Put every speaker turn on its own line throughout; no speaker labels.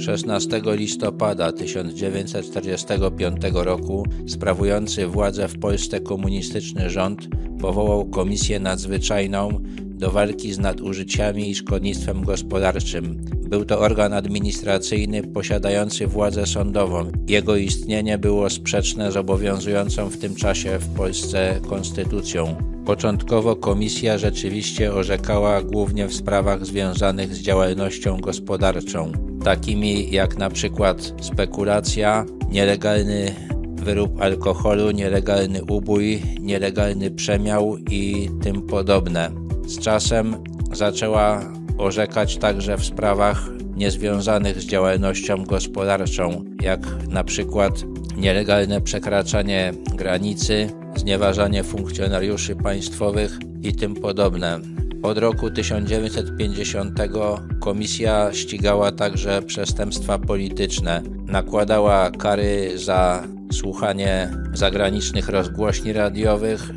16 listopada 1945 roku sprawujący władzę w Polsce komunistyczny rząd powołał Komisję Nadzwyczajną do walki z nadużyciami i szkodnictwem gospodarczym. Był to organ administracyjny posiadający władzę sądową. Jego istnienie było sprzeczne z obowiązującą w tym czasie w Polsce konstytucją. Początkowo komisja rzeczywiście orzekała głównie w sprawach związanych z działalnością gospodarczą, takimi jak na przykład spekulacja, nielegalny wyrób alkoholu, nielegalny ubój, nielegalny przemiał i tym podobne. Z czasem zaczęła orzekać także w sprawach niezwiązanych z działalnością gospodarczą, jak na przykład nielegalne przekraczanie granicy, znieważanie funkcjonariuszy państwowych i tym podobne. Od roku 1950 komisja ścigała także przestępstwa polityczne. Nakładała kary za słuchanie zagranicznych rozgłośni radiowych,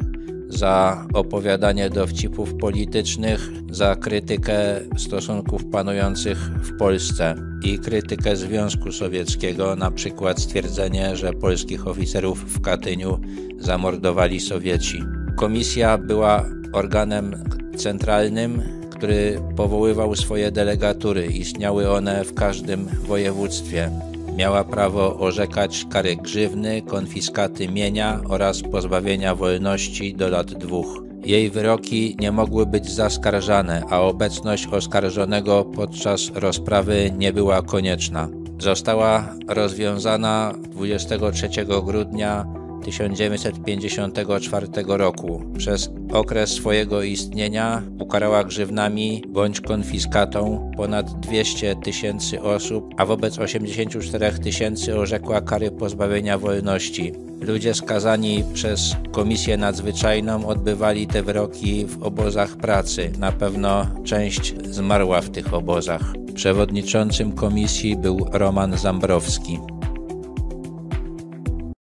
za opowiadanie dowcipów politycznych, za krytykę stosunków panujących w Polsce i krytykę Związku Sowieckiego, na przykład stwierdzenie, że polskich oficerów w Katyniu zamordowali Sowieci. Komisja była organem centralnym, który powoływał swoje delegatury. Istniały one w każdym województwie. Miała prawo orzekać kary grzywny, konfiskaty mienia oraz pozbawienia wolności do lat dwóch. Jej wyroki nie mogły być zaskarżane, a obecność oskarżonego podczas rozprawy nie była konieczna. Została rozwiązana 23 grudnia 1954 roku. Przez okres swojego istnienia ukarała grzywnami bądź konfiskatą ponad 200 tysięcy osób, a wobec 84 tysięcy orzekła kary pozbawienia wolności. Ludzie skazani przez Komisję Nadzwyczajną odbywali te wyroki w obozach pracy. Na pewno część zmarła w tych obozach. Przewodniczącym komisji był Roman Zambrowski.